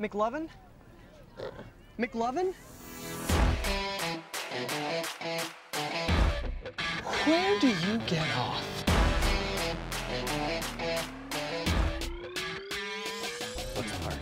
McLovin? McLovin? Where do you get off? Let's party.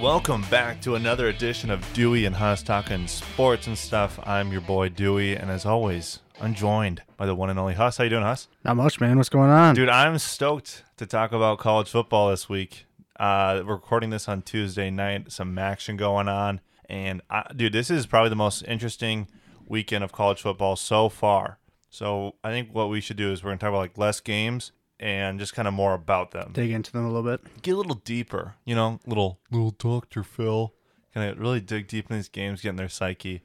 Welcome back to another edition of Dewey and Huss talking sports and stuff. I'm your boy Dewey, and as always, I'm joined by the one and only Huss. How you doing, Huss? Not much, man. What's going on? Dude, I'm stoked to talk about college football this week. Uh, we're recording this on Tuesday night. Some action going on, and I, dude, this is probably the most interesting weekend of college football so far. So I think what we should do is we're gonna talk about like less games and just kind of more about them. Dig into them a little bit. get a little deeper, you know, little little Doctor Phil, kind of really dig deep in these games, get in their psyche,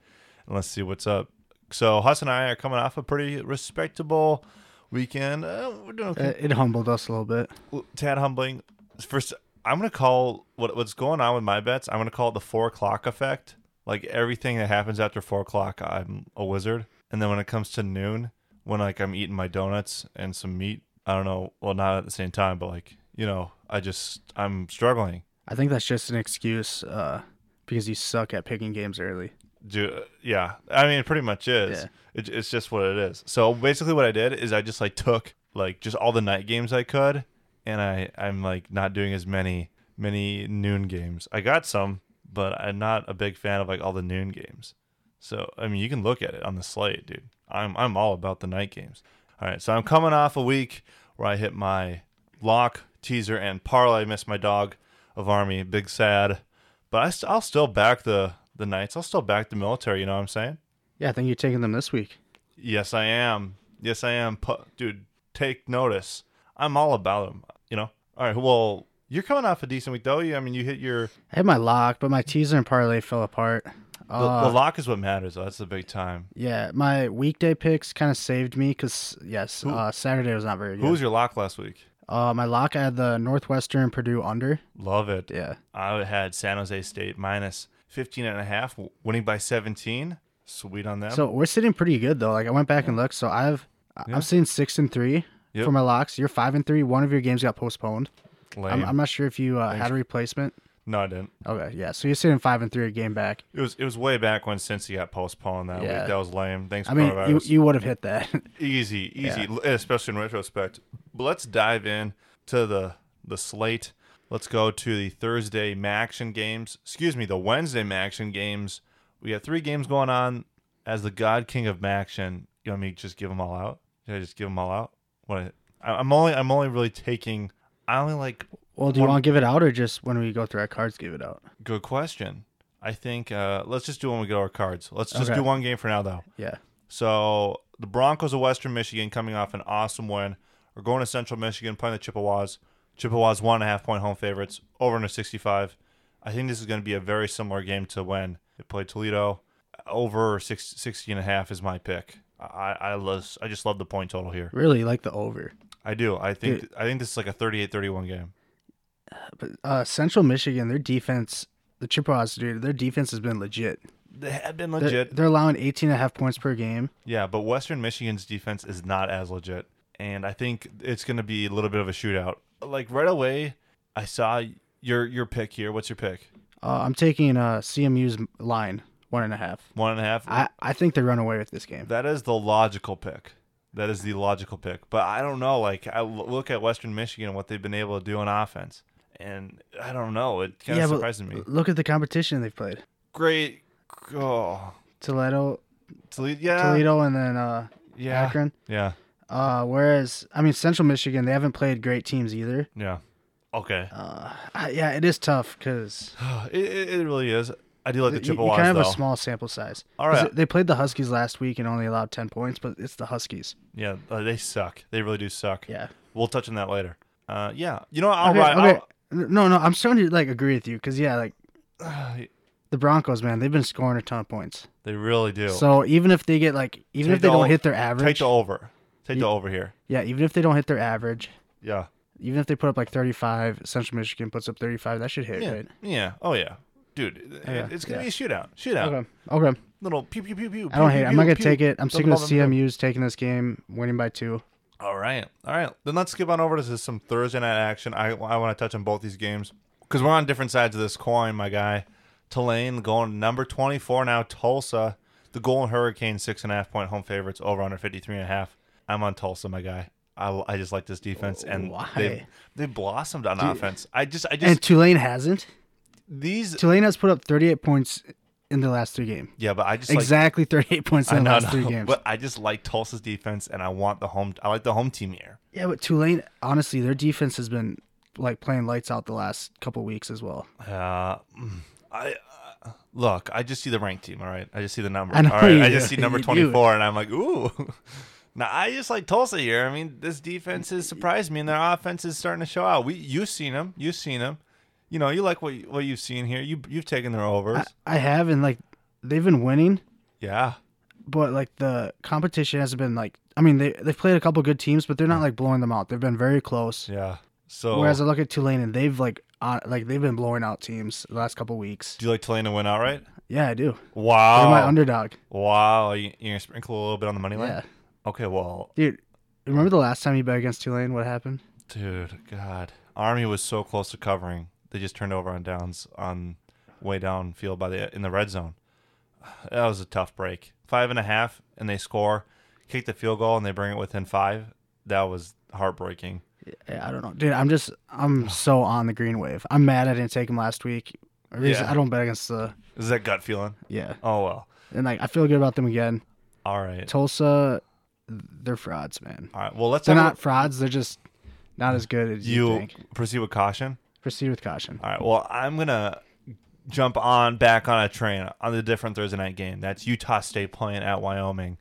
and let's see what's up. So Huss and I are coming off a pretty respectable weekend. Uh, we're doing Uh, okay. it humbled us a little bit. Tad humbling. First, I'm gonna call what what's going on with my bets. I'm gonna call it the four o'clock effect. Like everything that happens after four o'clock, I'm a wizard. And then when it comes to noon, when like I'm eating my donuts and some meat, I don't know. Well, not at the same time, but like you know, I just I'm struggling. I think that's just an excuse uh, because you suck at picking games early. Do yeah, I mean, it pretty much is. Yeah. It, it's just what it is. So basically, what I did is I just like took like just all the night games I could, and I I'm like not doing as many many noon games. I got some, but I'm not a big fan of like all the noon games. So I mean, you can look at it on the slate, dude. I'm I'm all about the night games. All right, so I'm coming off a week where I hit my lock, teaser, and parlay. I Missed my dog of army, big sad. But I st- I'll still back the the Knights. I'll still back the military. You know what I'm saying? Yeah, I think you're taking them this week. Yes, I am. Yes, I am. Pu- Dude, take notice. I'm all about them. You know. All right. Well, you're coming off a decent week though. You, I mean, you hit your I had my lock, but my teaser and parlay fell apart. the, Uh, the lock is what matters. Though. That's the big time. yeah, my weekday picks kind of saved me because yes, Who- uh, Saturday was not very good. Who was your lock last week? uh, my lock? I had the Northwestern Purdue under. Love it. Yeah, I had San Jose State minus 15 and a half, winning by 17. Sweet on them. so we're sitting pretty good though. Like I went back and looked, so I've Yeah. I'm sitting six and three Yep. for my locks. You're five and three. One of your games got postponed. I'm, Lame. I'm not sure if you uh, had a replacement. no, I didn't. Okay, yeah. So you're sitting five and three a game back. It was it was way back when Since Cincy got postponed that Yeah. week. That was lame. Thanks, I mean, you, you would have hit that. easy, easy, Yeah. especially in retrospect. But let's dive in to the the slate. Let's go to the Thursday Maction games. Excuse me, the Wednesday Maction games. We got three games going on. As the God King of Maction, you want me to just give them all out? Should I just give them all out? What? I, I'm only I'm only really taking. I only like. well, do you want to give it out or just when we go through our cards, give it out? Good question. I think uh, let's just do when we get our cards. Let's just Okay. do one game for now, though. Yeah. So the Broncos of Western Michigan coming off an awesome win. We're going to Central Michigan playing the Chippewas. Chippewas one and a half point home favorites over under 65. I think this is going to be a very similar game to when they played Toledo. Over six, 60 and a half is my pick. I I, love, I just love the point total here. Really like the over. I do. I think Dude. I think this is like a 38-31 game. But uh, Central Michigan, their defense, the Chippewas, dude, their defense has been legit. They have been They're, legit. they're allowing 18 and a half points per game. Yeah, but Western Michigan's defense is not as legit, and I think it's going to be a little bit of a shootout. Like right away, I saw your your pick here. What's your pick? Uh, I'm taking uh, CMU's line, one and a half. One and a half. I, I think they run away with this game. that is the logical pick. That is the logical pick. But I don't know. Like I l- look at Western Michigan and what they've been able to do on offense, and I don't know. It kind of but surprises me. look at the competition they've played. Great. Oh, Toledo, Toledo. Yeah. Toledo, and then uh, Yeah. Akron. Yeah. Uh, whereas, I mean, Central Michigan, they haven't played great teams either. Yeah. Okay. Uh, yeah, it is tough because it, it, it really is. I do like the you, you Chippewas kind of have though. a small sample size. All right. They played the Huskies last week and only allowed 10 points, but it's the Huskies. Yeah, uh, they suck. They really do suck. Yeah. We'll touch on that later. Uh, yeah, you know, I'll okay, ride. okay. No, no, I'm starting to like agree with you because yeah, like the Broncos, man, they've been scoring a ton of points. they really do. So even if they get like, even Take if they the don't o- hit their average, take the over. Take the over here. yeah, even if they don't hit their average, Yeah. even if they put up like 35, Central Michigan puts up 35, that should hit, Yeah. right? Yeah. Oh yeah, dude. it- Yeah, It's gonna yeah. be a shootout. Shootout. Okay, okay. Little pew pew pew pew. I don't pew, hate. it. I'm not gonna pew. take it. I'm Double sticking with bubble, double. CMU's taking this game, winning by two. All right. All right. Then let's skip on over to some Thursday night action. I I want to touch on both these games. because we're on different sides of this coin, my guy. Tulane going number 24 now. Tulsa, the Golden Hurricane, six and a half point home favorites over under 53 and a half. I'm on Tulsa, my guy. I, I just like this defense, and Why? they they blossomed on offense. I just I just And Tulane hasn't. These Tulane has put up 38 points in the last three games. yeah, but I just like Exactly 38 points in the know, last three games. but I just like Tulsa's defense, and I want the home. I like the home team here. yeah, but Tulane, honestly, their defense has been like playing lights out the last couple weeks as well. Uh, mm, I uh, look. I just see the ranked team. All right, I just see the number. I all right, I do. just see number twenty four, and I'm like, ooh. now I just like Tulsa here. I mean, this defense has surprised me, and their offense is starting to show out. We you've seen them. You've seen them. You know, you like what what you've seen here. You you've taken their overs. I, I have, and like they've been winning, yeah. but like the competition hasn't been like. I mean, they they've played a couple good teams, but they're not like blowing them out. They've been very close. Yeah. So, Whereas I look at Tulane, and they've like on, like they've been blowing out teams the last couple weeks. do you like Tulane to win outright? Yeah, I do. Wow. They're my underdog. wow. You, you're gonna sprinkle a little bit on the money line. Yeah, Okay. Well, dude. Remember the last time you bet against Tulane? What happened? Dude, God, Army was so close to covering. They just turned over on downs on way downfield by the in the red zone. That was a tough break. Five and a half, and they score, kick the field goal, and they bring it within five. That was heartbreaking. Yeah, I don't know, dude. I'm just I'm so on the green wave. I'm mad I didn't take him last week. Yeah. I don't bet against the Is that gut feeling? yeah, Oh well. and like I feel good about them again. All right. Tulsa, they're frauds, man. All right. Well, let's They're not frauds. They're just not as good as you, You think. proceed with caution. Proceed with caution. All right. Well, I'm gonna jump on back on a train on the different Thursday night game. That's Utah State playing at Wyoming.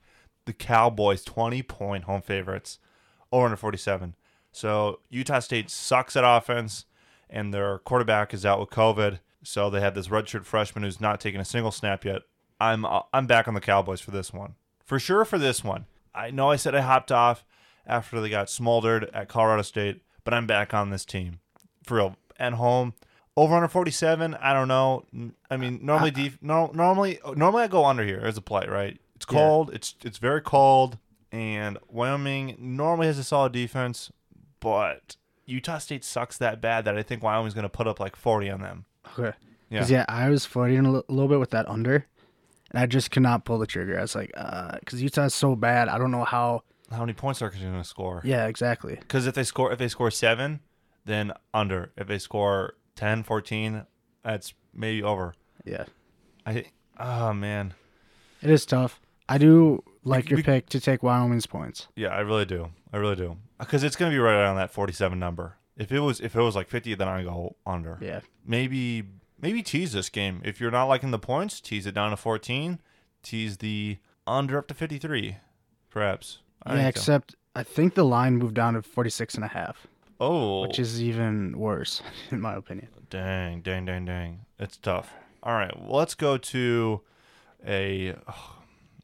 The Cowboys 20 point home favorites, over under 47. So Utah State sucks at offense, and their quarterback is out with COVID. So they have this redshirt freshman who's not taking a single snap yet. I'm I'm back on the Cowboys for this one, for sure. For this one, I know I said I hopped off after they got smoldered at Colorado State, but I'm back on this team for real at home. Over under 47, I don't know. I mean, normally def- no, normally normally I go under here as a play, right? It's Yeah. cold. It's it's very cold and Wyoming normally has a solid defense, but Utah State sucks that bad that I think Wyoming's going to put up like 40 on them. Okay. Yeah. yeah, I was floating a little bit with that under, and I just could not pull the trigger. I was like, uh, because Utah's so bad. I don't know how. How many points are going to score? Yeah, exactly. Cuz if they score if they score 7, then under. If they score 10, 14, that's maybe over. Yeah, I oh man. it is tough. I do like We- your we- pick to take Wyoming's points. Yeah, I really do. I really do. Because it's gonna be right around that forty-seven number. If it was, if it was like fifty, then I go under. Yeah, Maybe, maybe tease this game. If you're not liking the points, tease it down to fourteen. Tease the under up to fifty-three, perhaps. I yeah. think so. Except I think the line moved down to 46 and a half, oh, which is even worse in my opinion. dang, dang, dang, dang. It's tough. All right, well, let's go to a.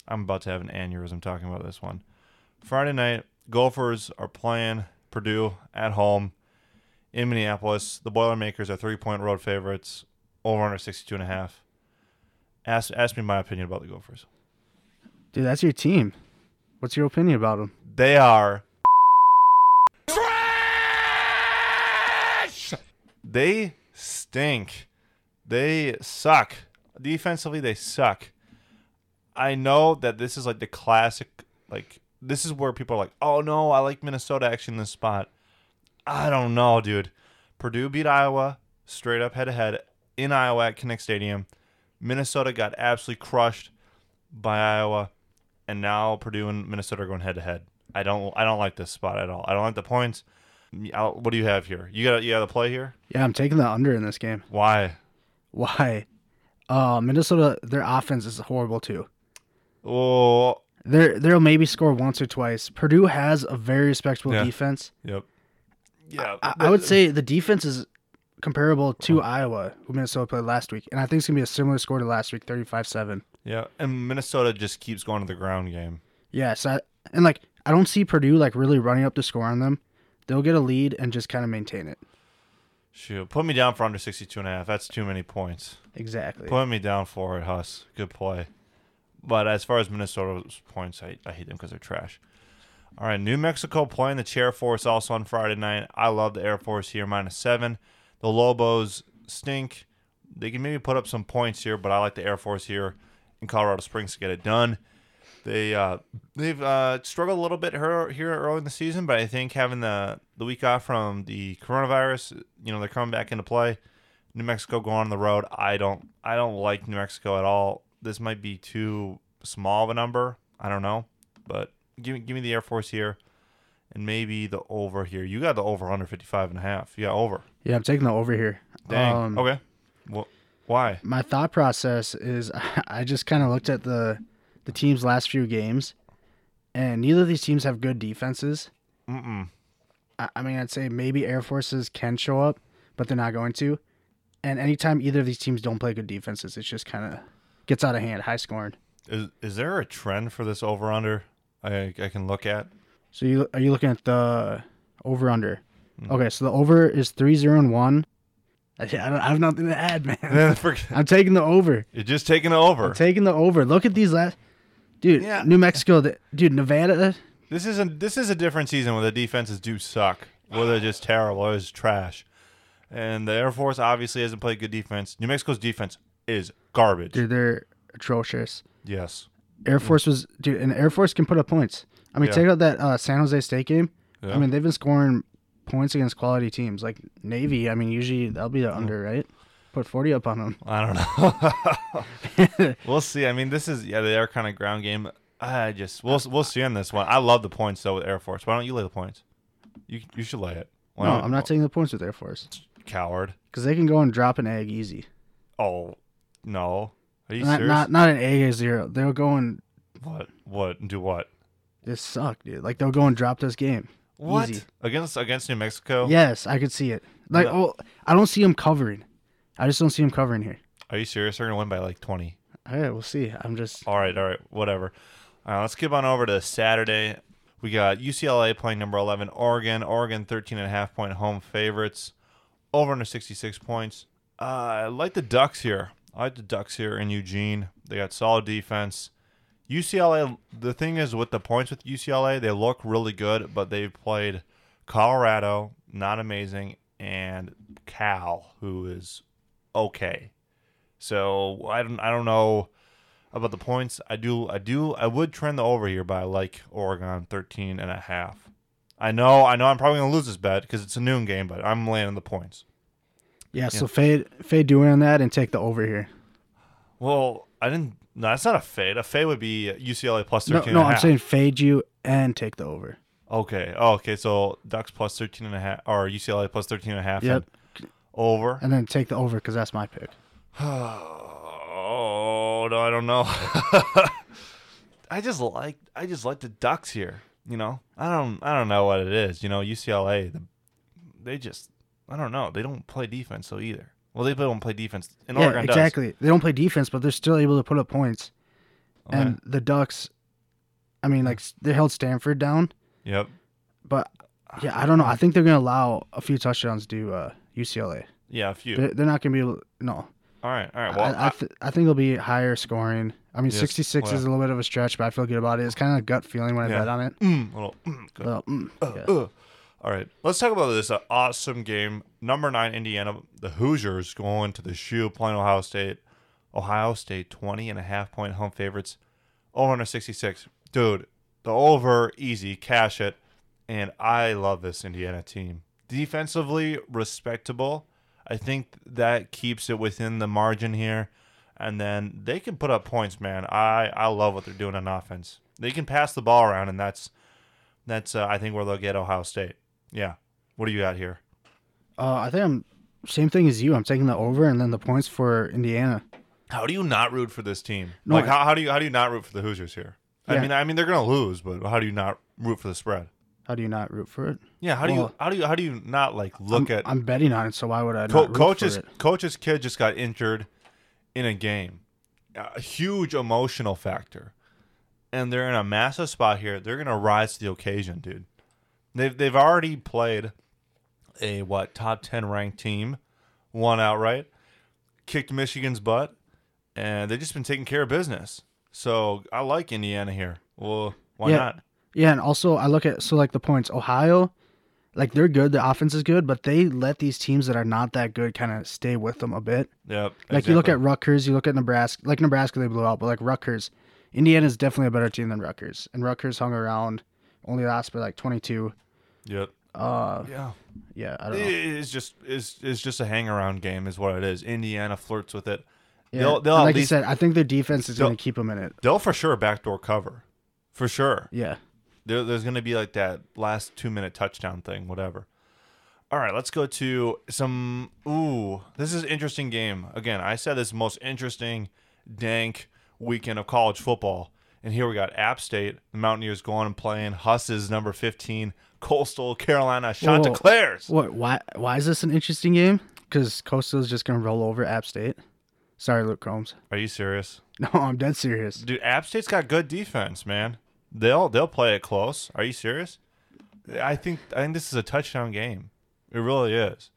I'm about to have an aneurysm talking about this one. Friday night, Gophers are playing Purdue at home in Minneapolis. The Boilermakers are three point road favorites, over under 62 and a half. Ask, ask me my opinion about the Gophers. Dude, that's your team. What's your opinion about them? They are They stink. They suck. Defensively, they suck. I know that this is like the classic, like, this is where people are like, oh no, I like Minnesota actually in this spot. I don't know, dude. Purdue beat Iowa straight up head to head in Iowa at Kinnick Stadium. Minnesota got absolutely crushed by Iowa, and now Purdue and Minnesota are going head to head. I don't, I don't like this spot at all. I don't like the points. I'll- What do you have here? You got, you got the play here. Yeah, I'm taking the under in this game. Why? Why? Uh, Minnesota, their offense is horrible too. Oh, They're they'll maybe score once or twice. Purdue has a very respectable Yeah. defense. yep. Yeah, I, I would say the defense is comparable to Iowa, who Minnesota played last week, and I think it's gonna be a similar score to last week, 35-7. yeah, and Minnesota just keeps going to the ground game. Yeah, so I, and like I don't see Purdue like really running up the score on them. They'll get a lead and just kind of maintain it. Shoot, put me down for under 62 and a half. That's too many points. Exactly. Put me down for it, Huss. Good play. But as far as Minnesota's points, I, I hate them because they're trash. All right, New Mexico playing the Chair Force also on Friday night. I love the Air Force here, minus seven. The Lobos stink. They can maybe put up some points here, but I like the Air Force here in Colorado Springs to get it done. They uh, they've uh, struggled a little bit here, here early in the season, but I think having the the week off from the coronavirus, you know, they're coming back into play. New Mexico going on the road. I don't I don't like New Mexico at all. This might be too small of a number. I don't know, but give me give me the Air Force here, and maybe the over here. You got the over under 55 and a half. You got over. Yeah, I'm taking the over here. Dang. Um, okay. Well, why? My thought process is I just kind of looked at the the team's last few games, and neither of these teams have good defenses. Mm-mm. I, I mean, I'd say maybe Air Forces can show up, but they're not going to. And anytime either of these teams don't play good defenses, it just kind of gets out of hand, high scoring. Is is there a trend for this over under? I I can look at. So you are you looking at the over under? Mm. Okay, so the over is three zero and one. I, I don't I have nothing to add, man. I'm taking the over. You're just taking the over. I'm taking the over. Look at these last, dude. Yeah. New Mexico, the, dude. Nevada. This is a this is a different season where the defenses do suck, where they're just terrible, or it's trash. And the Air Force obviously hasn't played good defense. New Mexico's defense is garbage. Dude, they're atrocious. Yes. Air Force was, dude, and Air Force can put up points. I mean, Yeah. take out that uh, San Jose State game. Yeah. I mean, they've been scoring points against quality teams like Navy. I mean, usually they'll be the under, right? Put forty up on them. I don't know. we'll see. I mean, this is yeah, they are kind of ground game. I just we'll we'll see on this one. I love the points though with Air Force. Why don't you lay the points? You you should lay it. Why No, I'm not taking the points with Air Force coward. because they can go and drop an egg easy. Oh no. Are you Not serious? not not an egg zero. They'll go and what? What? Do what? this suck, dude. Like they'll go and drop this game. What Easy. against against New Mexico? Yes, I could see it. Like, No. oh, I don't see them covering. I just don't see them covering here. Are you serious? They're gonna win by like twenty. All right, we'll see. I'm just All right, all right, whatever. Right, let's skip on over to Saturday. We got UCLA playing number 11, Oregon. Oregon 13 and a half point home favorites. Over under 66 points. Uh, I like the Ducks here. I like the Ducks here in Eugene. They got solid defense. UCLA, the thing is with the points with UCLA, they look really good, but they've played Colorado, not amazing, and Cal, who is okay. So I don't I don't know about the points. I do I do I would trend the over here, but I like Oregon 13 and a half. I know I know I'm probably gonna lose this bet because it's a noon game, but I'm laying the points. yeah. So fade fade doing on that and take the over here. Well, I didn't. No, that's not a fade. A fade would be UCLA plus No, 13 no, and a I'm saying fade you and take the over. Okay. Oh, okay. So Ducks plus 13 and a half or UCLA plus 13 and a half. Yep. Over. And then take the over because that's my pick. Oh no, I don't know. I just like I just like the Ducks here. You know, I don't I don't know what it is. You know, UCLA, the, they just I don't know. They don't play defense so either. Well, they don't play defense, and yeah, Oregon does. exactly. They don't play defense, but they're still able to put up points. Okay. And the Ducks, I mean, like they held Stanford down, Yep. but yeah, I don't know. I think they're gonna allow a few touchdowns to uh, UCLA. Yeah, a few. They're, they're not gonna be able. No, all right, all right. Well, I, I, th- I think it'll be higher scoring. I mean, Yes, 66 well- is a little bit of a stretch, but I feel good about it. It's kind of a gut feeling when I Yeah. bet on it. mm, little, mm, good. Mm, yeah. Ugh. All right, let's talk about this uh, awesome game. Number nine, Indiana, the Hoosiers going to the shoe playing Ohio State. Ohio State 20 and a half point home favorites. Over under 66. Dude, the over, easy, cash it. And I love this Indiana team. Defensively, respectable. I think that keeps it within the margin here. And then they can put up points, man. I, I love what they're doing on offense. They can pass the ball around, and that's that's uh, I think where they'll get Ohio State. Yeah. What do you got here? Uh, I think I'm same thing as you. I'm taking the over and then the points for Indiana. How do you not root for this team? No, like I- how, how do you how do you not root for the Hoosiers here? I mean I mean they're gonna lose, but how do you not root for the spread? How do you not root for it? Yeah, how do you how do you how do you not like look I'm, at I'm betting on it, so why would I Co- coach's coach's kid just got injured in a game, a huge emotional factor, and they're in a massive spot here. They're gonna rise to the occasion, dude. They've they've already played a what top ten ranked team, won outright, kicked Michigan's butt, and they've just been taking care of business. So I like Indiana here. Well, why Yeah. not? Yeah, and also I look at so like the points. Ohio, like they're good. The offense is good, but they let these teams that are not that good kind of stay with them a bit. Yep. Like you look at Rutgers, you look at Nebraska. Like Nebraska, they blew out, but like Rutgers, Indiana is definitely a better team than Rutgers, and Rutgers hung around, only lost by like 22. Yep. Uh, Yeah. yeah, I don't know. It's just it's, it's just a hang around game is what it is. Indiana flirts with it. Yeah, They'll they'll like least you said, I think their defense is going to keep them in it. they'll for sure backdoor cover. For sure. Yeah, There, there's going to be like that last two minute touchdown thing, whatever. All right, let's go to some. Ooh, this is interesting game. Again, I said this most interesting, dank weekend of college football. And here we got App State, the Mountaineers going and playing Huss's number 15, Coastal Carolina Chanticleers. What? Why? Why is this an interesting game? Because Coastal is just going to roll over App State. Sorry, Luke Combs. Are you serious? No, I'm dead serious. Dude, App State's got good defense, man. They'll they'll play it close. Are you serious? I think I think this is a touchdown game. It really is.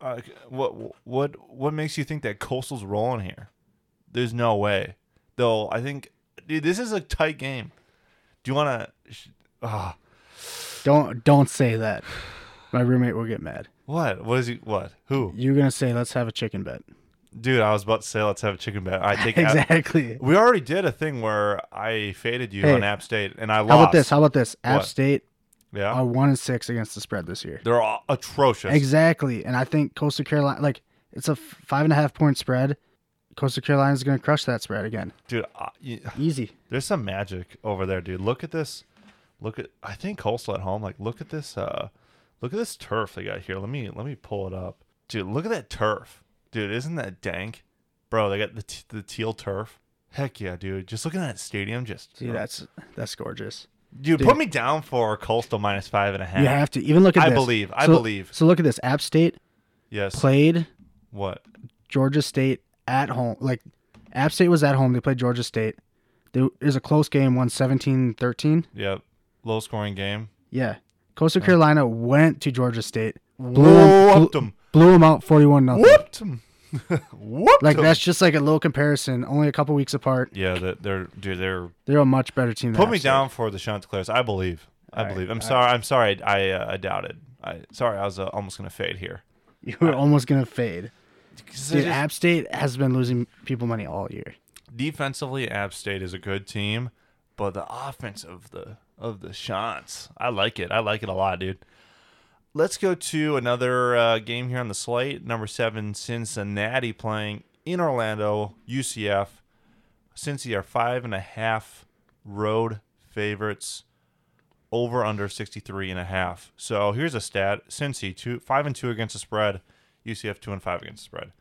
Uh, what what what makes you think that Coastal's rolling here? There's no way. Though I think, dude, this is a tight game. Do you want to? Ah, Don't don't say that. My roommate will get mad. what? What is he? What? Who? You're gonna say let's have a chicken bet. Dude, I was about to say let's have a chicken bet. I take App- exactly. We already did a thing where I faded you Hey, on App State, and I lost. How about this? How about this? App What? State yeah, are one and six against the spread this year. they're all atrocious. Exactly, and I think Coastal Carolina, like it's a five and a half point spread. Coastal Carolina is going to crush that spread again. dude. Uh, y- Easy. there's some magic over there, dude. Look at this. Look at. I think Coastal at home. Like, look at this. Uh, look at this turf they got here. Let me let me pull it up, dude. Look at that turf, dude. Isn't that dank, bro? They got the t- the teal turf. Heck yeah, dude. Just looking at that stadium, just See, that's that's gorgeous. dude, dude. Put me down for Coastal minus five and a half. You have to even look at I this. believe. I So- believe. So look at this. App State Yes. played what? Georgia State at home. Like App State was at home. They played Georgia State. It was a close game, won 17-13. Yep. Low scoring game. Yeah. Coastal Carolina went to Georgia State. Blew 'em- Whooped blew, them. out 41 nothing. Whooped them. Whooped Like 'em. that's just like a little comparison, only a couple weeks apart. Yeah, they're, they're dude. They're They're a much better team than Put App me State. down for the Chanticleers. I believe. I All right, believe. I'm sorry. I'm sorry. I uh, I doubted. I sorry. I was uh, almost gonna fade here. You were almost gonna fade. 'Cause Dude, just- App State has been losing people money all year. defensively, App State is a good team, but the offense of the of the Chants, I like it. I like it a lot, dude. Let's go to another uh, game here on the slate. Number seven, Cincinnati playing in Orlando. UCF. Cincy are five and a half road favorites. Over under 63 and a half. So here's a stat. Cincy two five and two against the spread. UCF two and five against the spread.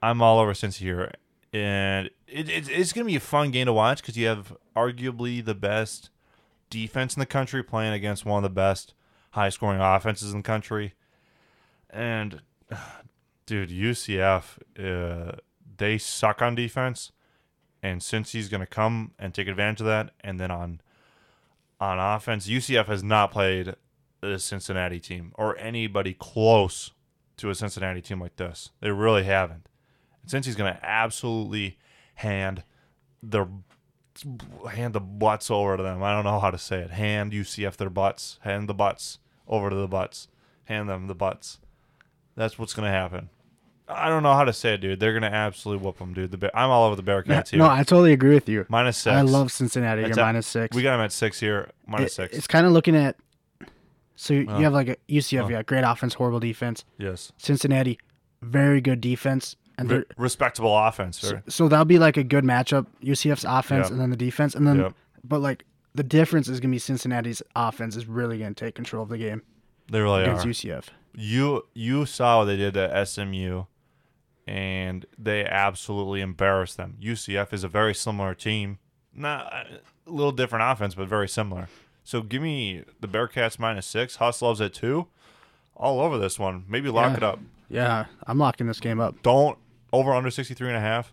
I'm all over Cincy here, and it, it, it's going to be a fun game to watch because you have arguably the best defense in the country playing against one of the best high scoring offenses in the country. And dude, UCF, uh, they suck on defense, and Cincy's going to come and take advantage of that. And then on on offense, UCF has not played a Cincinnati team or anybody close to a Cincinnati team like this. They really haven't. And Cincy's going to absolutely hand their hand the butts over to them. I don't know how to say it. Hand UCF their butts. Hand the butts over to the butts. Hand them the butts. That's what's going to happen. I don't know how to say it, dude. They're going to absolutely whoop them, dude. The Bear- I'm all over the Bearcats here. No, I totally agree with you. minus six. I love Cincinnati. That's You're a- minus six. We got them at six here. Minus It- six. It's kind of looking at. So you Oh. you have like a UCF, Oh. yeah, great offense, horrible defense. yes. Cincinnati, very good defense, and Re- they're, respectable offense, so, so that'll be like a good matchup. UCF's offense Yep. and then the defense, and then Yep. but like the difference is gonna be Cincinnati's offense is really gonna take control of the game They really are against are. UCF. you you saw what they did to SMU, and they absolutely embarrassed them. UCF is a very similar team, not uh, a little different offense, but very similar. So give me the Bearcats minus six. Huss loves it too. All over this one. Maybe lock Yeah. it up. Yeah, I'm locking this game up. Don't over under 63 and a half.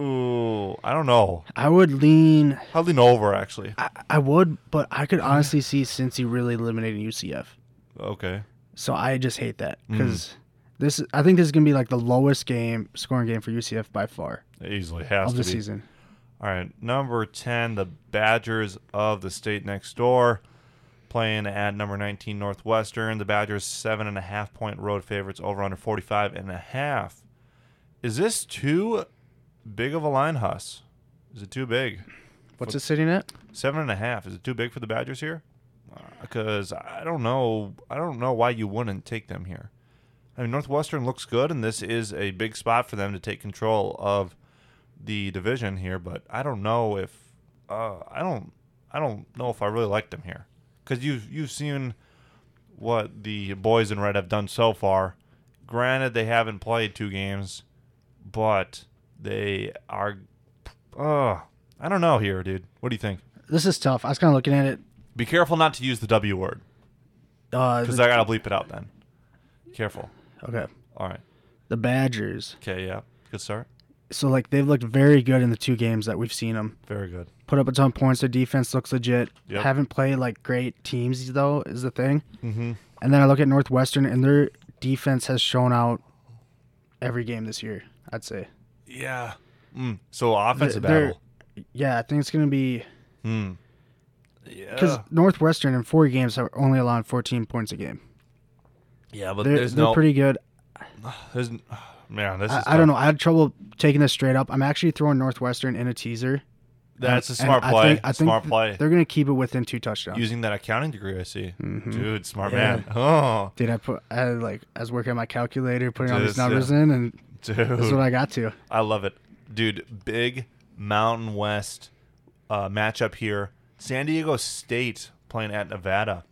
Ooh, I don't know. I would lean. I'll lean over actually. I, I would, but I could honestly see Cincy really eliminating UCF. Okay. So I just hate that Mm. because this. I think this is gonna be like the lowest game scoring game for UCF by far It easily has of to the be. season. All right, number 10, the Badgers of the state next door playing at number 19 Northwestern. The Badgers seven and a half point road favorites over under 45 and a half. Is this too big of a line, Huss? Is it too big? What's it sitting at? Seven and a half. Is it too big for the Badgers here? Because I don't know. I don't know why you wouldn't take them here. I mean, Northwestern looks good, and this is a big spot for them to take control of the division here. But I don't know if uh, I don't. I don't know if I really like them here because you've you've seen what the boys in red have done so far. Granted, they haven't played two games, but they are. Uh, I don't know here, dude. What do you think? This is tough. I was kind of looking at it. Be careful not to use the W word Uh, because the- I gotta bleep it out then. Careful. okay, All right. the Badgers. Okay. Yeah. Good start. So like they've looked very good in the two games that we've seen them Very good. put up a ton of points. Their defense looks legit. Yep. Haven't played like great teams though is the thing. Mm-hmm. And then I look at Northwestern and their defense has shown out every game this year. I'd say. Yeah. Mm. So offensive They're- battle. Yeah, I think it's gonna be Hmm. Yeah. because Northwestern in four games are only allowing 14 points a game. yeah, but They're, there's they're no. pretty good. there's, man, this is. I, I don't know. I had trouble taking this straight up. I'm actually throwing Northwestern in a teaser. That's a And smart I play. think- I think smart play. They're gonna keep it within two touchdowns. Using that accounting degree, I see. Mhm. Dude, smart Yeah. man. Oh, Dude, I put I like I was working on my calculator, putting all these numbers yeah. in, and dude. that's what I got to. I love it, dude. Big Mountain West uh, matchup here. San Diego State playing at Nevada.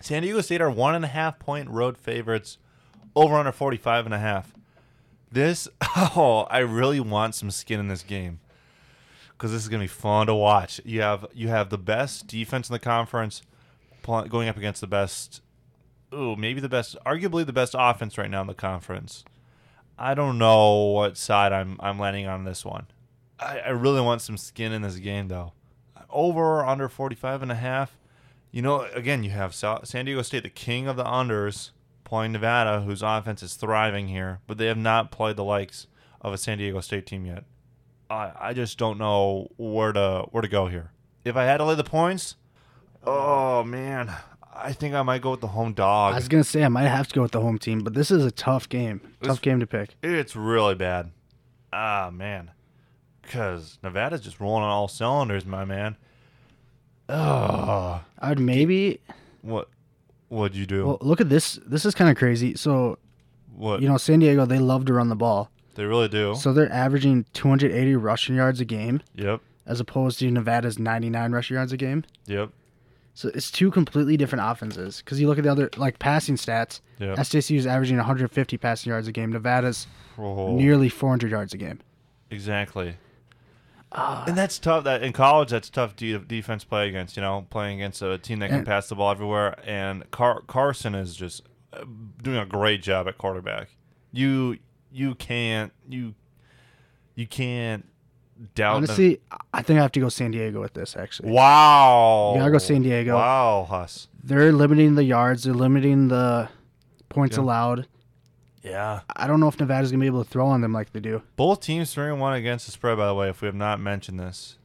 San Diego State are one and a half point road favorites, over under 45 and a half. This, oh, I really want some skin in this game because this is gonna be fun to watch. You have you have the best defense in the conference pl- going up against the best, ooh, maybe the best, arguably the best offense right now in the conference. I don't know what side I'm I'm landing on this one. I, I really want some skin in this game though. Over or under 45 and a half. You know, again, you have San Diego State, the king of the unders, playing Nevada, whose offense is thriving here, but they have not played the likes of a San Diego State team yet. I, I just don't know where to where to go here. If I had to lay the points, oh man, I think I might go with the home dog. I was gonna say I might have to go with the home team, but this is a tough game. This- Tough game to pick. It's really bad. Ah, man. Because Nevada's just rolling on all cylinders, my man. Oh, I'd maybe what? What'd you do? well look at this. This is kind of crazy. So what? you know San Diego, they love to run the ball. they really do. So they're averaging 280 rushing yards a game, yep. as opposed to Nevada's 99 rushing yards a game. Yep. So it's two completely different offenses. Because you look at the other like passing stats. Yep. Is averaging 150 passing yards a game. Nevada's Oh, nearly 400 yards a game. exactly. Ah. and that's tough. That in college, that's tough de- defense play against. You know, playing against a team that can And- pass the ball everywhere. And Car- Carson is just uh, doing a great job at quarterback. You you can't you you can't doubt. Honestly, I think I have to go San Diego with this. Actually, Wow. You gotta go San Diego. Wow, Huss. they're limiting the yards. They're limiting the points Yeah. allowed. Yeah. I don't know if Nevada's gonna be able to throw on them like they do. Both teams three and one against the spread, by the way, if we have not mentioned this.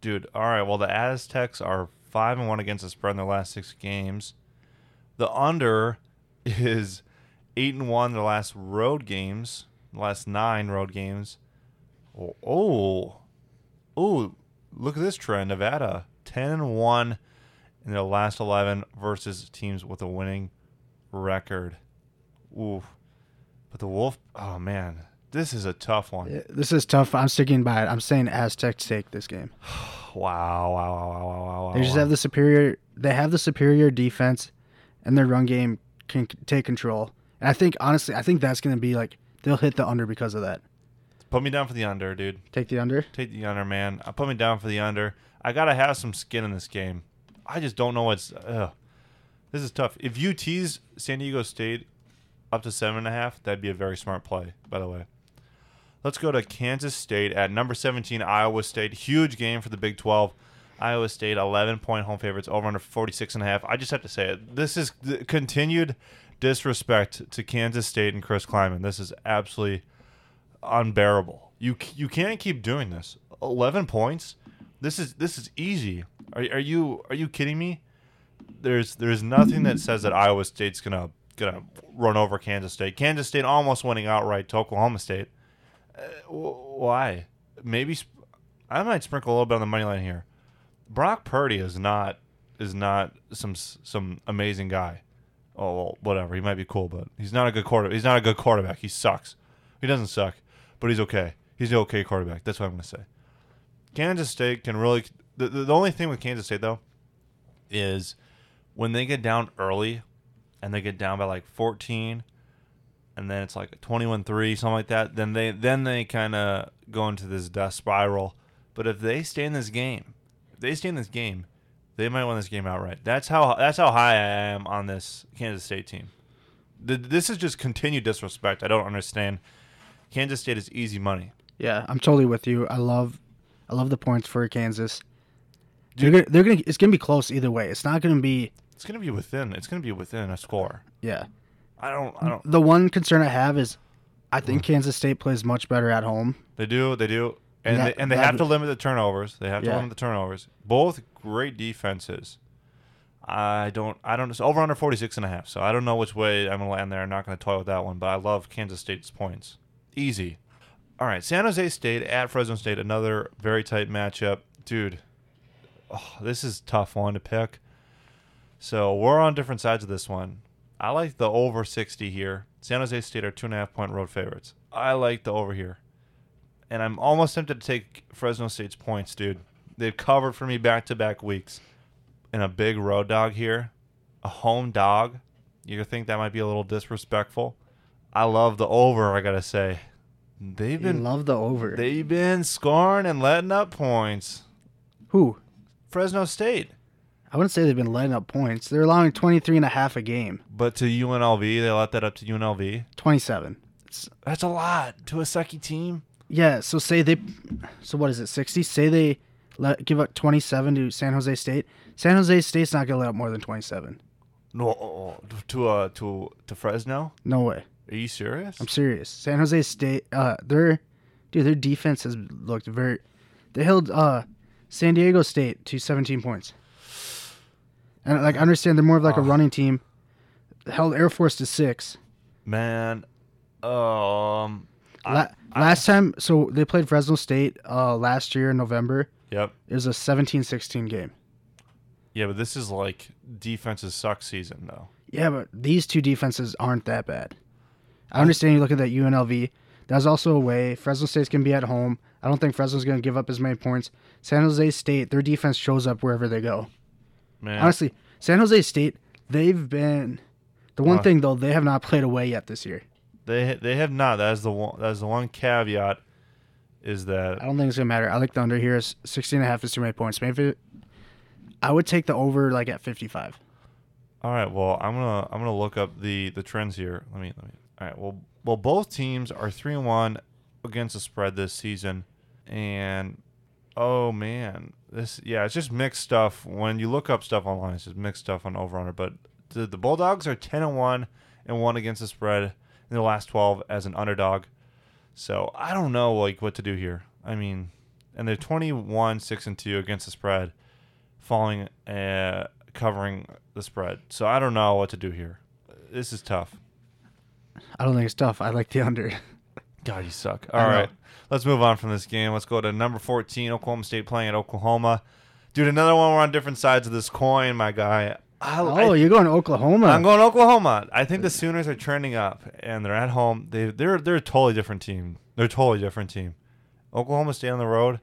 Dude, all right, well the Aztecs are five and one against the spread in their last six games. The under is eight and one their last road games. The last nine road games. Oh, oh. Oh, look at this trend. Nevada, ten and one in their last eleven versus teams with a winning record. Ooh. But the Wolf, oh man, this is a tough one. This is tough. I'm sticking by it. I'm saying Aztecs take this game. Wow, wow, wow, wow, wow, wow. They just wow. have the superior. They have the superior defense, and their run game can take control. And I think honestly, I think that's gonna be like they'll hit the under because of that. Put me down for the under, dude. Take the under. Take the under, man. I Put me down for the under. I gotta have some skin in this game. I just don't know what's. Ugh. This is tough. If you tease San Diego State up to seven and a half, that'd be a very smart play. By the way, let's go to Kansas State at number seventeen. Iowa State, huge game for the Big Twelve. Iowa State, eleven point home favorites, over under 46 and a half. I just have to say it. This is the continued disrespect to Kansas State and Chris Klieman. This is absolutely unbearable. You you can't keep doing this. Eleven points. This is this is easy. Are, are you are you kidding me? there's there's nothing that says that Iowa State's gonna gonna run over Kansas State. Kansas State almost winning outright to Oklahoma State. Uh, why? Maybe sp- I might sprinkle a little bit on the money line here. Brock Purdy is not is not some some amazing guy. Oh well, whatever. He might be cool, but he's not a good quarterback. He's not a good quarterback. He sucks. He doesn't suck, but he's okay. He's an okay quarterback. That's what I'm gonna say. Kansas State can really. The, the, the only thing with Kansas State though is when they get down early and they get down by like 14 and then it's like 21-3 something like that then they then they kind of go into this death spiral but if they stay in this game if they stay in this game they might win this game outright that's how that's how high i am on this kansas state team this is just continued disrespect i don't understand kansas state is easy money yeah i'm totally with you i love i love the points for kansas they're gonna, they're gonna it's gonna be close either way it's not gonna be it's gonna be within. It's gonna be within a score. Yeah. I don't. I don't. The one concern I have is, I think Kansas State plays much better at home. They do. They do. And that, they, and they have to limit the turnovers. They have to yeah. limit the turnovers. Both great defenses. I don't. I don't. It's over under 46 and a half. So I don't know which way I'm gonna land there. I'm not gonna toy with that one. But I love Kansas State's points. Easy. All right. San Jose State at Fresno State. Another very tight matchup, dude. Oh, this is tough one to pick. So we're on different sides of this one. I like the over 60 here. San Jose State are two and a half point road favorites. I like the over here. And I'm almost tempted to take Fresno State's points, dude. They've covered for me back to back weeks. And a big road dog here, a home dog. You think that might be a little disrespectful? I love the over, I gotta say. They've been you love the over. They've been scoring and letting up points. Who? Fresno State. I wouldn't say they've been letting up points. They're allowing 23 and a half a game. But to UNLV, they let that up to UNLV. 27. It's, That's a lot to a sucky team. Yeah, so say they so what is it? 60? Say they let give up 27 to San Jose State. San Jose State's not going to let up more than 27. No, to uh to to Fresno? No way. Are you serious? I'm serious. San Jose State uh their dude, their defense has looked very they held uh San Diego State to 17 points. And like I understand they're more of like a running team. Held Air Force to six. Man, um, La- I, last I, time, so they played Fresno State uh, last year in November. Yep. It was a 17-16 game. Yeah, but this is like defenses suck season though. Yeah, but these two defenses aren't that bad. I understand you look at that UNLV. That's also a way. Fresno State's gonna be at home. I don't think Fresno's gonna give up as many points. San Jose State, their defense shows up wherever they go. Man. Honestly, San Jose State, they've been the one uh, thing though, they have not played away yet this year. They they have not. That is the one that is the one caveat is that I don't think it's gonna matter. I like the under here is 16 and a half is too many points. Maybe I would take the over like at 55. All right, well, I'm going to I'm going to look up the the trends here. Let me let me All right, well, well both teams are 3 and 1 against the spread this season and oh man, this yeah, it's just mixed stuff. When you look up stuff online, it's just mixed stuff on over under. But the, the Bulldogs are ten and one and one against the spread in the last twelve as an underdog. So I don't know like what to do here. I mean, and they're twenty one six and two against the spread, falling uh, covering the spread. So I don't know what to do here. This is tough. I don't think it's tough. I like the under. God, you suck. All right, let's move on from this game. Let's go to number 14, Oklahoma State playing at Oklahoma. Dude, another one. We're on different sides of this coin, my guy. I, oh, I, you're going to Oklahoma. I'm going to Oklahoma. I think the Sooners are trending up, and they're at home. They they're they're a totally different team. They're a totally different team. Oklahoma State on the road,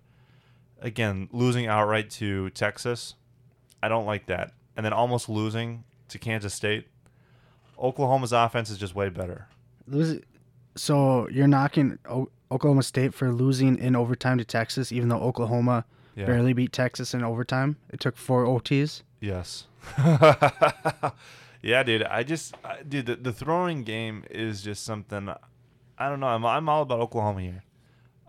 again losing outright to Texas. I don't like that, and then almost losing to Kansas State. Oklahoma's offense is just way better. Lose, so you're knocking o- Oklahoma State for losing in overtime to Texas, even though Oklahoma yeah. barely beat Texas in overtime. It took four OTs. Yes. yeah, dude. I just, I, dude, the, the throwing game is just something. I don't know. I'm, I'm all about Oklahoma here.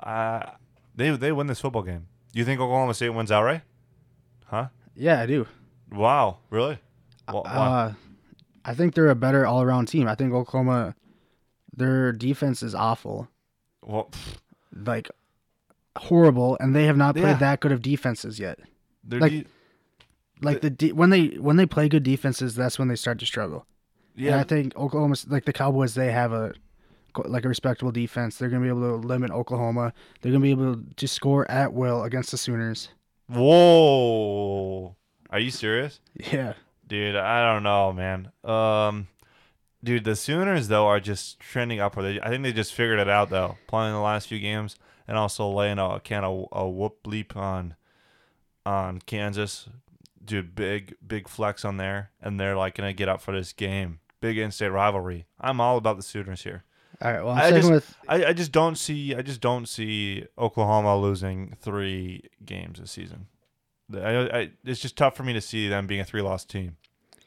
Uh, they they win this football game. You think Oklahoma State wins outright? Huh? Yeah, I do. Wow, really? Well, uh, wow. I think they're a better all around team. I think Oklahoma their defense is awful. Well, like horrible, and they have not played yeah. that good of defenses yet. Like, de- like the de- when they when they play good defenses, that's when they start to struggle. Yeah, and I think Oklahoma, like the Cowboys, they have a like a respectable defense. They're gonna be able to limit Oklahoma. They're gonna be able to score at will against the Sooners. Whoa, are you serious? Yeah, dude. I don't know, man. Um, dude, the Sooners though are just trending upward. They, I think they just figured it out though, playing the last few games and also laying a kind of a whoop leap on on Kansas. Dude, big big flex on there, and they're like gonna get up for this game. Big in-state rivalry. I'm all about the Sooners here. All right. Well, I'm I just, with. I, I just don't see I just don't see Oklahoma losing three games this season. I, I, it's just tough for me to see them being a three-loss team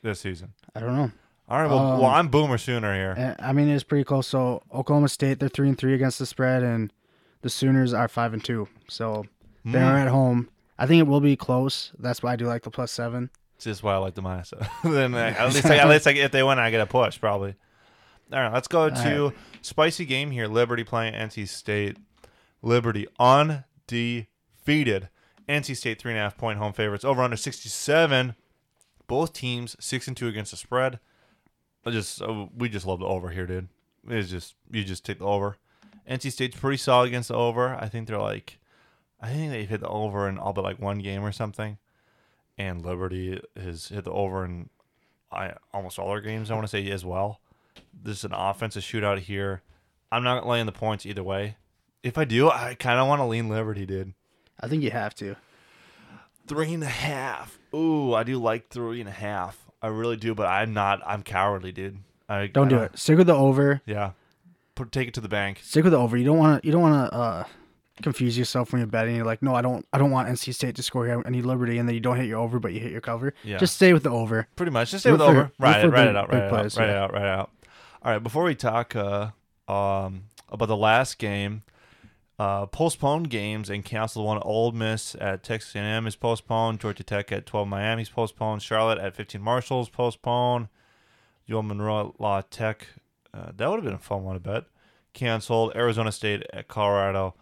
this season. I don't know. All right. Well, Um, well I'm Boomer Sooner here. Eh, I mean, it's pretty close. So Oklahoma State, they're three and three against the spread, and the Sooners are five and two. So Hmm. they're at home. I think it will be close. That's why I do like the plus seven. It's just why I like the minus. then I- at least, I, at least I, if they win, I get a push probably. All right, let's go to spicy game here. Liberty playing NC State. Liberty undefeated. NC State three and a half point home favorites. Over under sixty seven. Both teams six and two against the spread. I just uh, we just love the over here, dude. It's just you just take the over. NC State's pretty solid against the over. I think they're like, I think they've hit the over in all but like one game or something and Liberty has hit the over in I, almost all their games. I want to say as well. This is an offensive shootout here. I'm not laying the points either way. If I do, I kind of want to lean Liberty, dude. I think you have to. Three and a half. Ooh, I do like three and a half. I really do, but I'm not. I'm cowardly, dude. I Don't I do it. Stick with the over. Yeah, put take it to the bank. Stick with the over. You don't want to. You don't want to uh, confuse yourself when you're betting. You're like, no, I don't. I don't want NC State to score here. I need Liberty, and then you don't hit your over, but you hit your cover. Yeah. Just stay with the over. Pretty much. Just stay with for- over. Write for it. Out. Right Write it plays, out. Right it out. Right out. All right. Before we talk uh, um, about the last game, uh, postponed games and canceled one. Ole Miss at Texas A&M is postponed. Georgia Tech at 12 Miami's postponed. Charlotte at 15 Marshall's postponed. UL Monroe La Tech. Uh, that would have been a fun one to bet. Canceled. Arizona State at Colorado.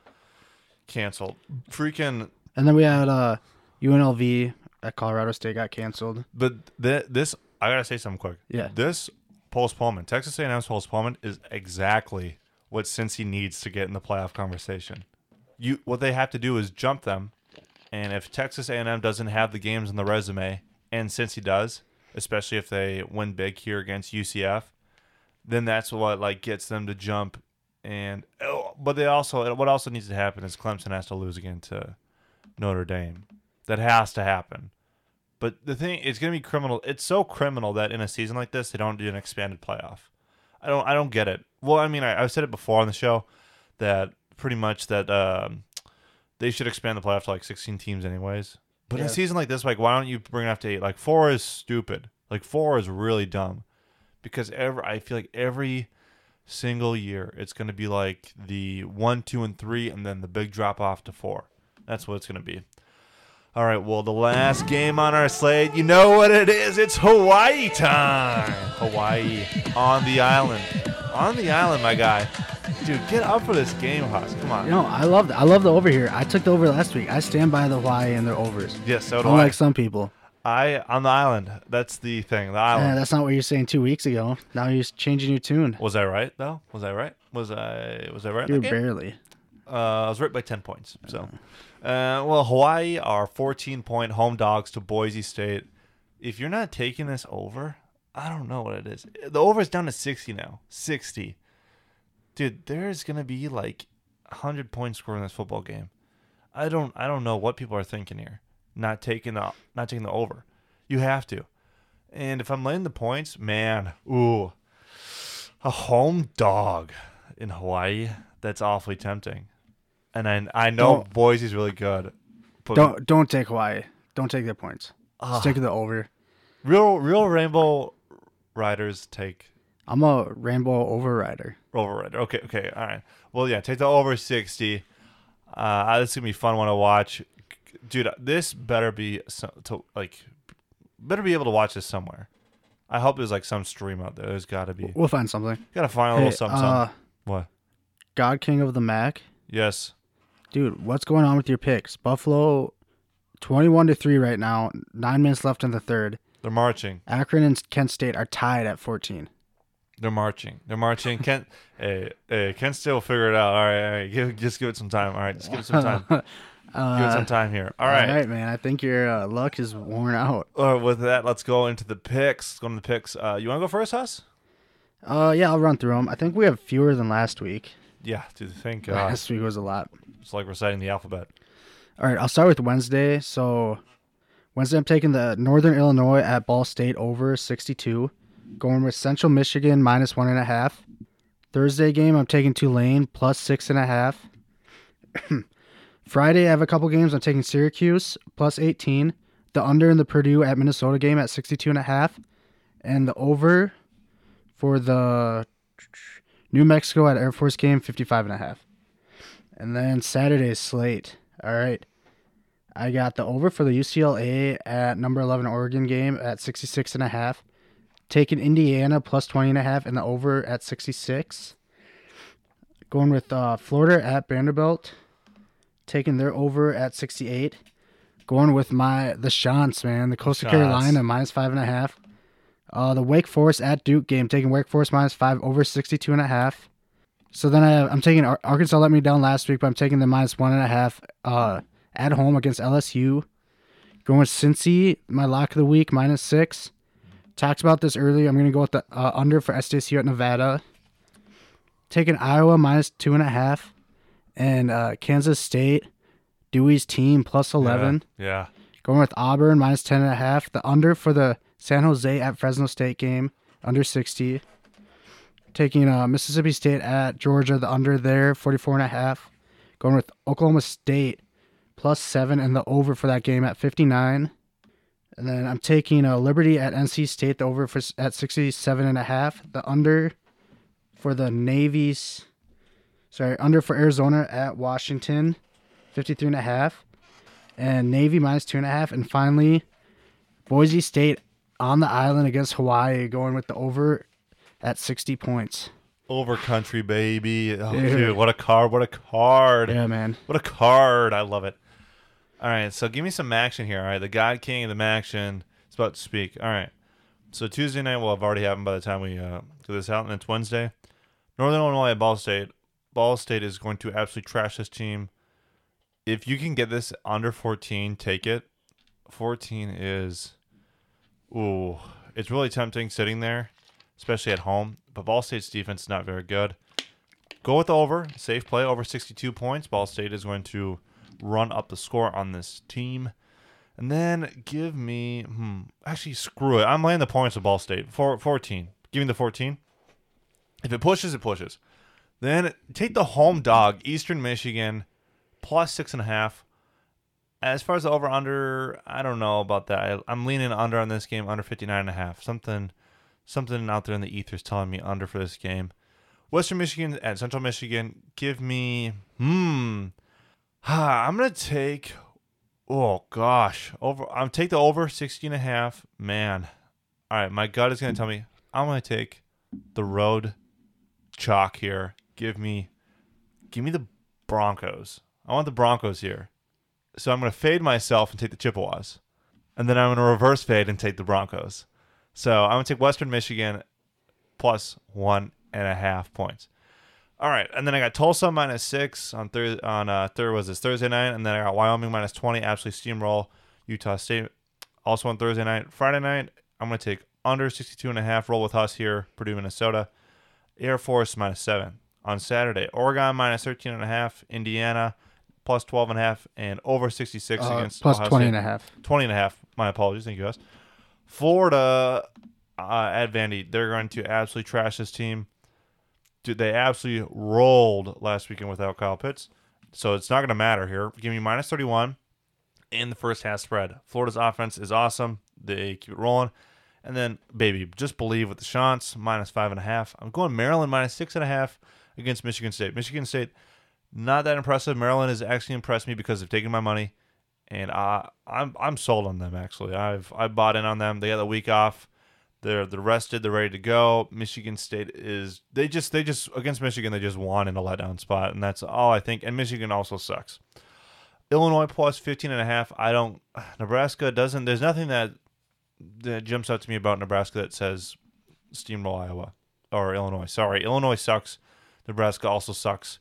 Canceled. Freaking And then we had uh, UNLV at Colorado State got canceled. But th- this, I gotta say something quick. Yeah. This postponement, Texas A&M's postponement, is exactly what Cincy needs to get in the playoff conversation. You, what they have to do is jump them, and if Texas A&M doesn't have the games on the resume, and Cincy does, especially if they win big here against UCF, then that's what like gets them to jump. And oh, but they also, what also needs to happen is Clemson has to lose again to Notre Dame. That has to happen. But the thing, it's gonna be criminal. It's so criminal that in a season like this, they don't do an expanded playoff. I don't, I don't get it. Well, I mean, I, I've said it before on the show that pretty much that um, they should expand the playoff to like 16 teams, anyways. But in a season like this, like, why don't you bring it up to eight? Like, four is stupid. Like, four is really dumb because every I feel like every single year it's gonna be like the one, two, and three, and then the big drop off to four. That's what it's gonna be. All right, well, the last game on our slate, you know what it is. It's Hawaii time. Hawaii on the island. On the island, my guy. Dude, get up for this game, Huss. Come on. You know, I love the I love the over here. I took the over last week. I stand by the Hawaii and their overs. yes, so do Unlike some people. I. I on the island. That's the thing. The island. Yeah, that's not what you're saying two weeks ago. Now you're changing your tune. was I right though? Was I right? Was I? Was I right? in You're that game? barely. Uh, I was right by 10 points. So, uh, well, Hawaii are 14 point home dogs to Boise State. If you're not taking this over, I don't know what it is. The over is down to 60 now. 60. Dude, there's going to be like 100 points scored in this football game. I don't I don't know what people are thinking here. Not taking the not taking the over. You have to. And if I'm laying the points, man, ooh. A home dog in Hawaii, that's awfully tempting. And I I know Don't- Boise's really good. But Don't don't take Hawaii. Don't take their points. Ah. Stick with the over. real real rainbow riders take I'm a rainbow overrider. over Okay, okay, all right. Well, yeah, take the over sixty. Uh, this is gonna be a fun one to watch, dude. This better be so, to like, better be able to watch this somewhere. I hope there's like some stream out there. There's got to be. We'll find something. Got to find a Hey, little something. uh, something. What? God King of the MAC. Yes. Dude, what's going on with your picks? Buffalo 21 to 3 right now. Nine minutes left in the third. They're marching. Akron and Kent State are tied at 14. They're marching. They're marching. Kent, hey, hey, Kent State will figure it out. All right, all right. Give, just give it some time. All right, just give it some time. give it some time here. All right. All right, man. I think your uh, luck is worn out. Uh, with that, let's go into the picks. Let's go into the picks. Uh, you want to go first, Huss? Uh, yeah, I'll run through them. I think we have fewer than last week. Yeah, dude. Thank God. Last week was a lot. It's like reciting the alphabet. All right, I'll start with Wednesday. So Wednesday, I'm taking the Northern Illinois at Ball State over 62. Going with Central Michigan minus one and a half. Thursday game, I'm taking Tulane plus six and a half. Friday, I have a couple games. I'm taking Syracuse plus 18. The under in the Purdue at Minnesota game at 62 and a half. And the over for the New Mexico at Air Force game, 55 and a half. And then Saturday's slate. All right. I got the over for the UCLA at number 11 Oregon game at 66 and a half. Taking Indiana plus 20 and a half and the over at 66. Going with uh, Florida at Vanderbilt. Taking their over at 68. Going with my the Chants, man. The Coastal Chants. Carolina minus five and a half. Uh, the Wake Forest at Duke game. Taking Wake Forest minus five over 62 and a half. So then I, I'm taking Ar- Arkansas let me down last week, but I'm taking the minus one and a half uh, at home against LSU. Going with Cincy, my lock of the week, minus six. Talked about this earlier. I'm going to go with the uh, under for SDSU at Nevada. Taking Iowa minus two and a half. And uh, Kansas State, Dewey's team plus 11. Yeah. Going with Auburn minus 10 and a half. The under for the San Jose at Fresno State game, under 60. Taking uh, Mississippi State at Georgia, the under there, 44 and a half. Going with Oklahoma State plus 7 and the over for that game at 59. And then I'm taking uh, Liberty at NC State, the over for at 67 and a half. The under for the Navy's sorry, under for Arizona at Washington, 53 and a half. And Navy minus two and a half. And finally, Boise State on the island against Hawaii, going with the over at 60 points. Over country, baby. Oh, Dude. dude, what a card. What a card. Yeah, man. What a card. I love it. All right, so give me some action here. All right, the God King of the action is about to speak. All right, so Tuesday night will have already happened by the time we uh, do this out, and it's Wednesday. Northern Illinois at Ball State. Ball State is going to absolutely trash this team. If you can get this under 14, take it. 14 is, ooh, it's really tempting sitting there, especially at home. But Ball State's defense is not very good. Go with the over. Safe play over 62 points. Ball State is going to run up the score on this team. And then give me, hmm, actually, screw it. I'm laying the points with Ball State. Four, 14. Give me the 14. If it pushes, it pushes. Then take the home dog, Eastern Michigan, plus six and a half. As far as the over under, I don't know about that. I, I'm leaning under on this game, under 59 and a half. Something, something out there in the ether is telling me under for this game. Western Michigan and Central Michigan. Give me, hmm, I'm gonna take. Oh gosh, over. I'm take the over 60 and a half. Man, all right. My gut is gonna tell me I'm gonna take the road chalk here. Give me, give me the Broncos. I want the Broncos here. So I'm gonna fade myself and take the Chippewas, and then I'm gonna reverse fade and take the Broncos. So I'm gonna take Western Michigan plus one and a half points. All right, and then I got Tulsa minus six on third on uh third was this Thursday night, and then I got Wyoming minus twenty, absolutely steamroll Utah State. Also on Thursday night, Friday night, I'm gonna take under 62 and a half. Roll with us here, Purdue, Minnesota. Air Force minus seven on Saturday. Oregon minus 13 and a half. Indiana plus 12 and a half, and over 66 Uh, against plus Ohio 20 State. and a half. 20 and a half. My apologies. Thank you, guys. Florida uh, at Vandy, they're going to absolutely trash this team. Dude, they absolutely rolled last weekend without Kyle Pitts. So it's not going to matter here. Give me minus 31 in the first half spread. Florida's offense is awesome. They keep it rolling. And then, baby, just believe with the Chants, minus five and a half. I'm going Maryland minus six and a half against Michigan State. Michigan State, not that impressive. Maryland has actually impressed me because they've taken my money and I, I'm I'm sold on them. Actually, I've I bought in on them. They got the week off. They're they're rested. They're ready to go. Michigan State is they just they just against Michigan they just won in a letdown spot, and that's all I think. And Michigan also sucks. Illinois plus 15 and a half. I don't Nebraska doesn't there's nothing that that jumps out to me about Nebraska that says steamroll Iowa or Illinois. Sorry, Illinois sucks. Nebraska also sucks.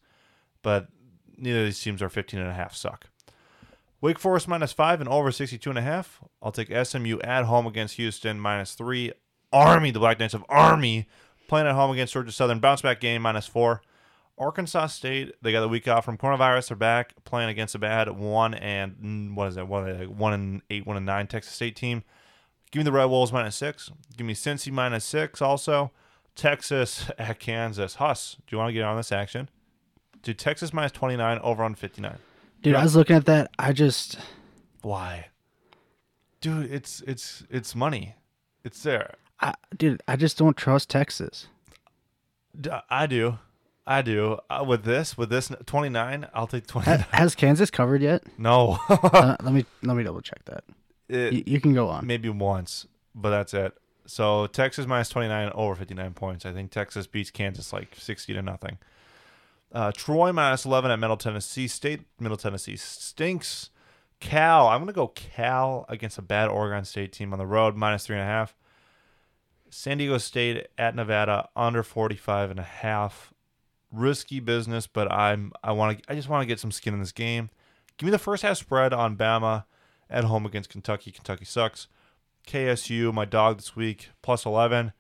But neither of these teams are 15 and a half suck. Wake Forest minus 5 and over 62 and a half. I'll take SMU at home against Houston minus 3. Army, the Black Knights of Army playing at home against Georgia Southern bounce back game minus 4. Arkansas State, they got the week off from coronavirus. They're back playing against a bad one and mm, what is that? One, like one and eight, one and nine Texas State team. Give me the Red Wolves minus six. Give me Cincy minus six. Also, Texas at Kansas. Huss, do you want to get on this action? Do Texas minus twenty nine over on fifty nine. Dude, I was looking at that. I just Why? Dude, it's it's it's money. It's there. I, dude, I just don't trust Texas. I do. I do. Uh, with this, with this 29, I'll take 29. Ha- Has Kansas covered yet? no. Uh, let me let me double check that. It- Y- you can go on. maybe once, but that's it. So Texas minus 29 over 59 points. I think Texas beats Kansas like 60 to nothing. Uh, Troy minus 11 at Middle Tennessee State. Middle Tennessee stinks. Cal, I'm going to go Cal against a bad Oregon State team on the road, minus three and a half. San Diego State at Nevada, under 45 and a half. Risky business, but I'm I want to I just want to get some skin in this game. Give me the first half spread on Bama at home against Kentucky. Kentucky sucks. KSU, my dog this week, plus 11.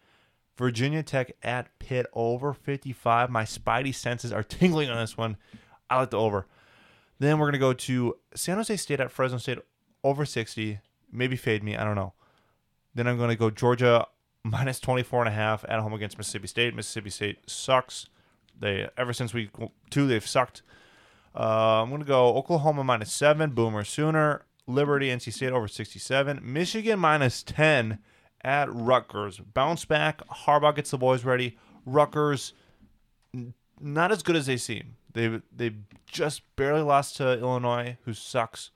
Virginia Tech at Pitt over 55. My spidey senses are tingling on this one. I like the over. Then we're going to go to San Jose State at Fresno State over 60. Maybe fade me. I don't know. Then I'm going to go Georgia minus 24 and a half at home against Mississippi State. Mississippi State sucks. They ever since week two they've sucked. Uh, I'm going to go Oklahoma minus seven. Boomer Sooner. Liberty, NC State over 67. Michigan minus 10 at Rutgers. Bounce back. Harbaugh gets the boys ready. Rutgers, not as good as they seem. They they just barely lost to Illinois, who sucks.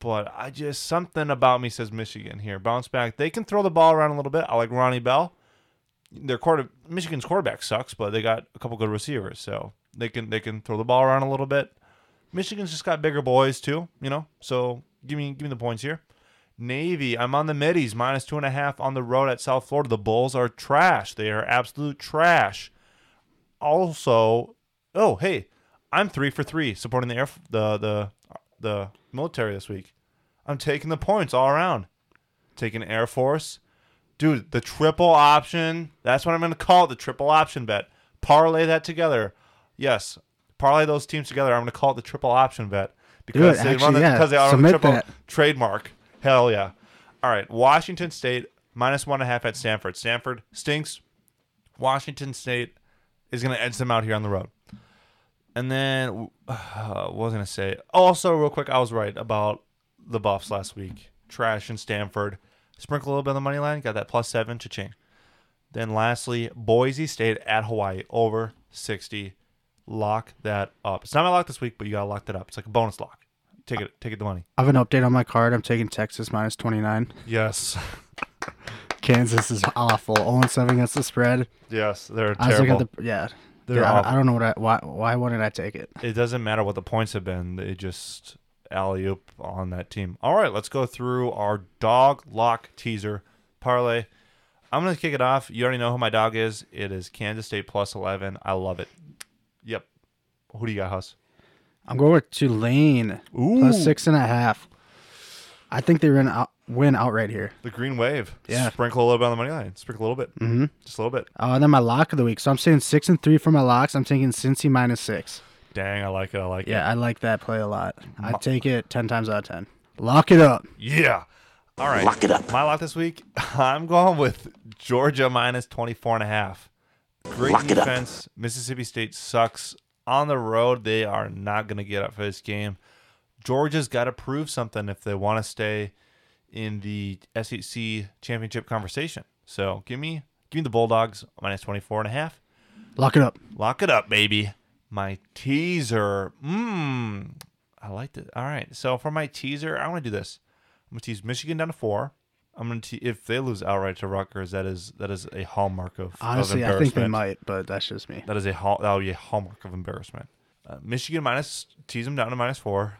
But I just something about me says Michigan here. Bounce back. They can throw the ball around a little bit. I like Ronnie Bell. Their quarter Michigan's quarterback sucks, but they got a couple good receivers, so they can they can throw the ball around a little bit. Michigan's just got bigger boys too, you know. So give me give me the points here. Navy, I'm on the middies, minus two and a half on the road at South Florida. The Bulls are trash. They are absolute trash. Also, oh hey, I'm three for three supporting the air the the the military this week. I'm taking the points all around. Taking Air Force, dude. The triple option. That's what I'm going to call it. The triple option bet. Parlay that together. Yes, parlay those teams together. I'm going to call it the triple option bet because it, they actually, run the, yeah. because they are Submit triple that. trademark. Hell yeah! All right, Washington State minus one and a half at Stanford. Stanford stinks. Washington State is going to edge them out here on the road. And then, uh, what was I going to say? Also, real quick, I was right about the Buffs last week. Trash in Stanford. Sprinkle a little bit on the money line. Got that plus seven to change. Then lastly, Boise State at Hawaii over 60. Lock that up. It's not my lock this week, but you got to lock that up. It's like a bonus lock. Take it, take it the money. I have an update on my card. I'm taking Texas minus 29. Yes. Kansas is awful. 0 7 against the spread. Yes, they're I was looking terrible. at the yeah. They're yeah, awful. I, I don't know what I why why wouldn't I take it? it doesn't matter what the points have been. They just alley oop on that team. All right, let's go through our dog lock teaser parlay. I'm gonna kick it off. You already know who my dog is. It is Kansas State plus eleven. I love it. Yep. Who do you got, Huss? I'm going with Tulane Ooh. plus six and a half. I think they're gonna out- win outright here. The Green Wave. Yeah. Sprinkle a little bit on the money line. Sprinkle a little bit. Mm-hmm. Just a little bit. Uh, and then my lock of the week. So I'm saying six and three for my locks. I'm taking Cincy minus six. Dang, I like it. I like Yeah, it. Yeah, I like that play a lot. I take it ten times out of ten. Lock it up. Yeah. All right. Lock it up. My lock this week, I'm going with Georgia minus 24 and a half. Great defense. Mississippi State sucks. On the road, they are not going to get up for this game. Georgia's got to prove something if they want to stay in the SEC championship conversation. So give me give me the Bulldogs minus 24 and a half. Lock it up. Lock it up, baby. My teaser. Mmm. I liked it. All right. So for my teaser, I'm gonna do this. I'm gonna tease Michigan down to four. I'm gonna te- if they lose outright to Rutgers, that is that is a hallmark of Honestly, of I think they embarrassment. might, but that's just me. That is a hall. That would be a hallmark of embarrassment. Uh, Michigan minus tease them down to minus four.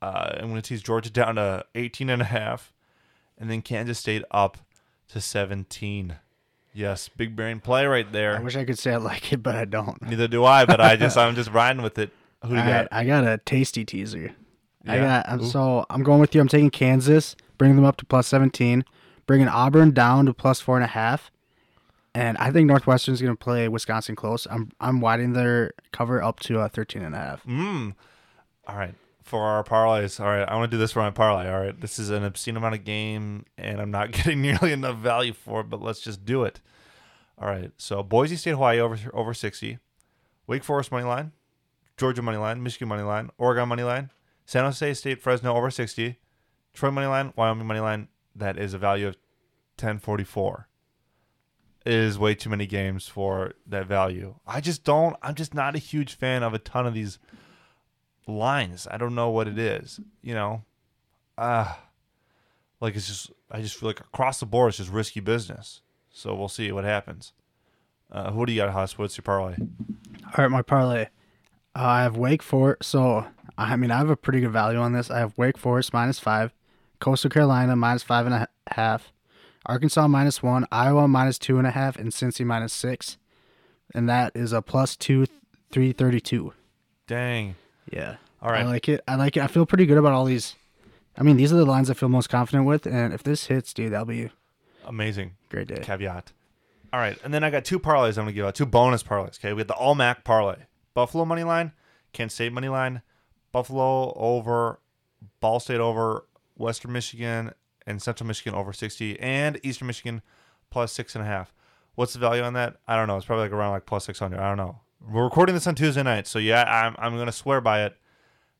Uh, I'm going to tease Georgia down to 18 and a half, and then Kansas State up to 17. Yes, big brain play right there. I wish I could say I like it, but I don't. Neither do I, but I just I'm just riding with it. Who do you All right, got? I got a tasty teaser. I got I'm, Ooh. so I'm going with you. I'm taking Kansas, bringing them up to plus 17, bringing Auburn down to plus four and a half, and I think Northwestern's going to play Wisconsin close. I'm I'm widening their cover up to uh, 13 and a half. Mm. All right. For our parlays, all right, I want to do this for my parlay. All right, this is an obscene amount of game, and I'm not getting nearly enough value for it, but let's just do it. All right, so Boise State, Hawaii over over 60, Wake Forest money line, Georgia money line, Michigan money line, Oregon money line, San Jose State, Fresno over 60, Troy money line, Wyoming money line. That is a value of 1044. It is way too many games for that value. I just don't. I'm just not a huge fan of a ton of these lines. I don't know what it is. You know, ah, like it's just. I just feel like across the board, it's just risky business. So we'll see what happens. Uh, who do you got, Huss? What's your parlay? All right, my parlay. Uh, I have Wake Forest. So I mean, I have a pretty good value on this. I have Wake Forest minus five, Coastal Carolina minus five and a half, Arkansas minus one, Iowa minus two and a half, and Cincy minus six, and that is a plus two, three thirty two. Dang. Yeah. All right. I like it. I like it. I feel pretty good about all these. I mean, these are the lines I feel most confident with, and if this hits, dude, that'll be Amazing. great day. Caveat. All right, and then I got two parlays I'm gonna give out, two bonus parlays. Okay, we got the All MAC parlay, Buffalo money line, Kent State money line, Buffalo over, Ball State over, Western Michigan and Central Michigan over 60, and Eastern Michigan plus six and a half. What's the value on that? I don't know. It's probably like around like plus 600. I don't know. We're recording this on Tuesday night, so yeah, I'm I'm gonna swear by it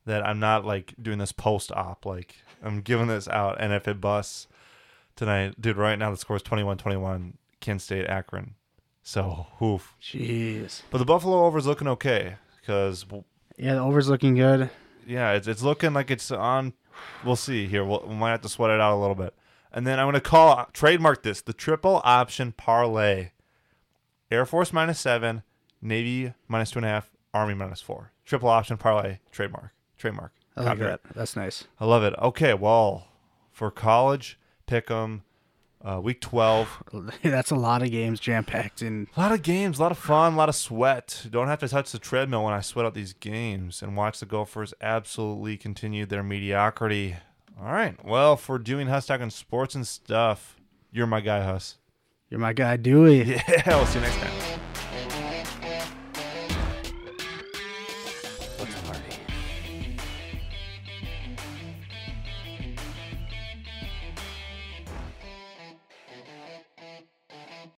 that I'm not like doing this post op. Like I'm giving this out, and if it busts tonight, dude, right now the score is 21-21, Kent State Akron. So, oof. Jeez. But the Buffalo over is looking okay because Yeah, the over's looking good. yeah, it's it's looking like it's on. We'll see here. We'll, we might have to sweat it out a little bit, and then I'm gonna call trademark this the triple option parlay. Air Force minus seven, Navy minus two and a half, Army minus four. Triple option parlay trademark. Trademark. I like Copyright. that. That's nice. I love it. Okay, well, for college, pick 'em. Uh, week 12. That's a lot of games jam packed in. A lot of games, a lot of fun, a lot of sweat. Don't have to touch the treadmill when I sweat out these games and watch the Gophers absolutely continue their mediocrity. All right. Well, for doing Huss talking sports and stuff, you're my guy, Huss. You're my guy, Dewey. Yeah, we'll see you next time.